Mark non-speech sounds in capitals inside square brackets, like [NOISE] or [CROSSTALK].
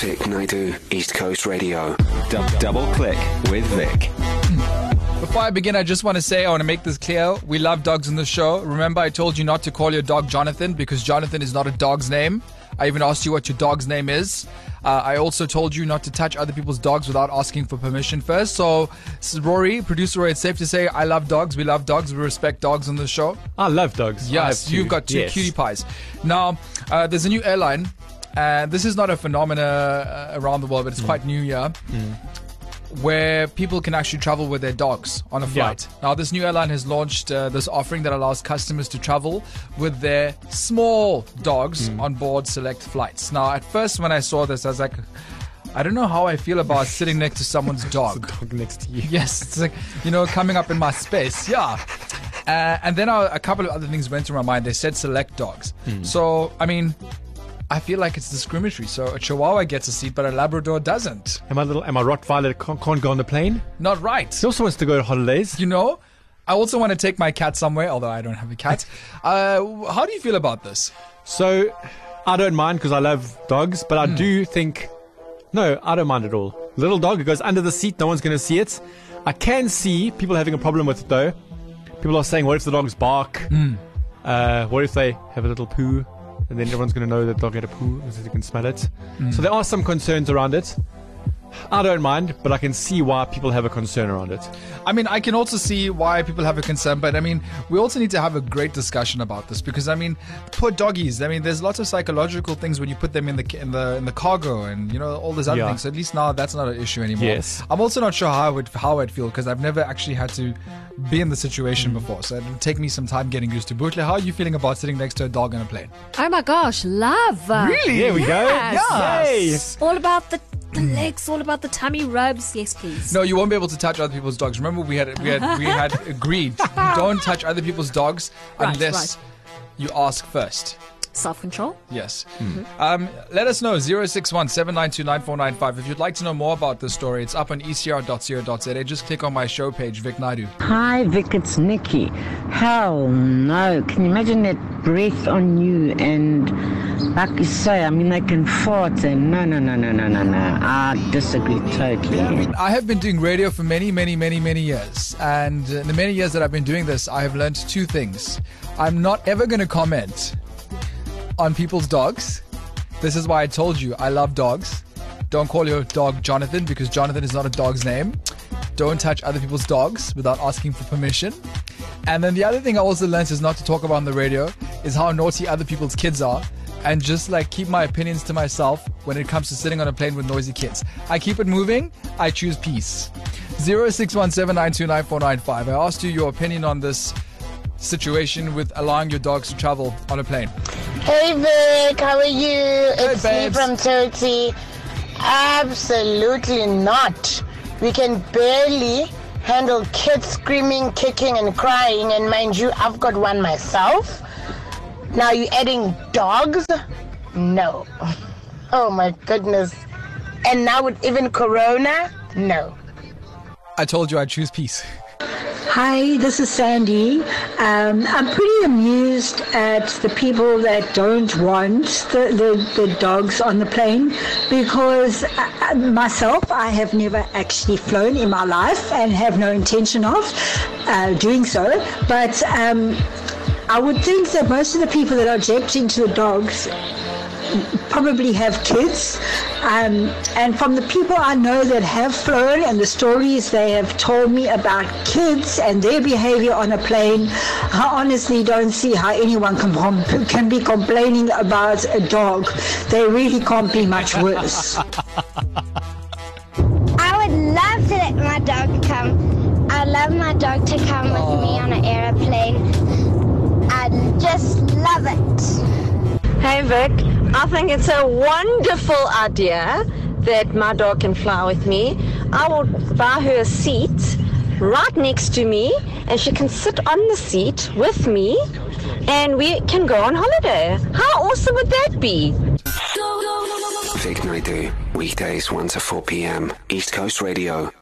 Vic Naidu, East Coast Radio. Dou- double click with Vic. Before I begin, I just want to say I want to make this clear. We love dogs in the show. Remember, I told you not to call your dog Jonathan because Jonathan is not a dog's name. I even asked you what your dog's name is. Uh, I also told you not to touch other people's dogs without asking for permission first. So, Rory, producer Rory, it's safe to say I love dogs. We love dogs. We respect dogs on the show. I love dogs. Yes, have you've got two Yes. cutie pies. Now, uh, there's a new airline, and this is not a phenomena uh, around the world, but it's Mm. quite new here, where people can actually travel with their dogs on a Yeah. flight. Now, this new airline has launched uh, this offering that allows customers to travel with their small dogs Mm. on board select flights. Now, at first, when I saw this, I was like, I don't know how I feel about sitting next to someone's [LAUGHS] dog. Dog next to you. [LAUGHS] Yes, it's like you know coming up in my space. Yeah, uh, and then a couple of other things went through my mind. They said select dogs. So I mean, I feel like it's discriminatory. So a Chihuahua gets a seat, but a Labrador doesn't. Am I little, Am my Rottweiler can't, can't go on the plane. Not right. He also wants to go to holidays. You know. I also want to take my cat somewhere, although I don't have a cat. [LAUGHS] Uh, how do you feel about this? So I don't mind because I love dogs, but. I do think, no, I don't mind at all. Little dog, it goes under the seat, no one's going to see it. I can see people having a problem with it though. People are saying, what if the dogs bark? Hmm. Uh, what if they have a little poo? And then everyone's going to know that they'll get a poo because they can smell it. Hmm. So there are some concerns around it. I don't mind, but I can see why people have a concern around it. I mean, I can also see why people have a concern, but I mean, we also need to have a great discussion about this because I mean, poor doggies. I mean, there's lots of psychological things when you put them in the in the in the cargo and you know all these other Yeah. things. So at least now that's not an issue anymore. Yes. I'm also not sure how I would how I'd feel because I've never actually had to be in the situation mm. before, so it'll take me some time getting used to. Butle, how are you feeling about sitting next to a dog on a plane? Oh my gosh, love. Really? There we Yes. go. Yay! All about the, the legs, all about the tummy rubs. Yes, please. No, you won't be able to touch other people's dogs. Remember, we had we had we had [LAUGHS] agreed don't touch other people's dogs Right, unless you ask first. Self control. Yes. Um, let us know 061 792 9495. If you'd like to know more about this story, it's up on ecr.co.za. Just click on my show page, Vic Naidu. Hi, Vic, it's Nikki. Hell no. Can you imagine that breath on you? And like you say, I mean, they can fart and no, no, no, no, no, no, no. I disagree totally. I have been doing radio for many, many, many, many years. And in the many years that I've been doing this, I have learned two things. I'm not ever going to comment on people's dogs. This is why I told you I love dogs. Don't call your dog Jonathan because Jonathan is not a dog's name. Don't touch other people's dogs without asking for permission. And then the other thing I also learned is not to talk about on the radio is how naughty other people's kids are. And just like keep my opinions to myself when it comes to sitting on a plane with noisy kids. I keep it moving. I choose peace. 0617929495. I asked you your opinion on this situation with allowing your dogs to travel on a plane. Hey Vic, how are you? It's me from Turkey. Absolutely not. We can barely handle kids screaming, kicking, and crying. And mind you, I've got one myself. Now you adding dogs? No. [LAUGHS] Oh my goodness. And now with even Corona? No. I told you I'd choose peace. [LAUGHS] Hi, this is Sandy. Um, I'm pretty amused at the people that don't want the, the, the dogs on the plane because uh, myself, I have never actually flown in my life and have no intention of uh, doing so. But um, I would think that most of the people that are objecting to the dogs probably have kids. Um, and from the people I know that have flown and the stories they have told me about kids and their behavior on a plane, I honestly don't see how anyone can, com- can be complaining about a dog. They really can't be much worse. [LAUGHS] I would love to let my dog come. I love my dog to come with me on an aeroplane. I just love it. Hey Vic, I think it's a wonderful idea that my dog can fly with me. I will buy her a seat right next to me and she can sit on the seat with me and we can go on holiday. How awesome would that be? Vic Naidu, weekdays 1 to 4 p.m. East Coast Radio.